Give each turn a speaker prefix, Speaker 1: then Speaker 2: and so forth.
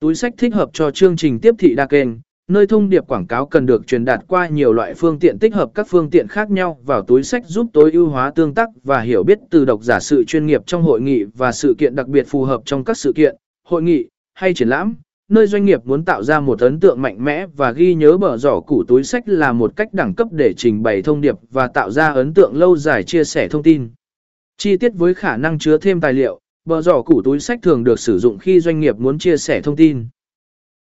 Speaker 1: Túi sách thích hợp cho chương trình tiếp thị đa kênh, nơi thông điệp quảng cáo cần được truyền đạt qua nhiều loại phương tiện tích hợp các phương tiện khác nhau vào túi sách giúp tối ưu hóa tương tác và hiểu biết từ độc giả sự chuyên nghiệp trong hội nghị và sự kiện đặc biệt phù hợp trong các sự kiện, hội nghị hay triển lãm. Nơi doanh nghiệp muốn tạo ra một ấn tượng mạnh mẽ và ghi nhớ bở giỏ củ túi sách là một cách đẳng cấp để trình bày thông điệp và tạo ra ấn tượng lâu dài chia sẻ thông tin. Chi tiết với khả năng chứa thêm tài liệu, bờ giỏ củ túi sách thường được sử dụng khi doanh nghiệp muốn chia sẻ thông tin.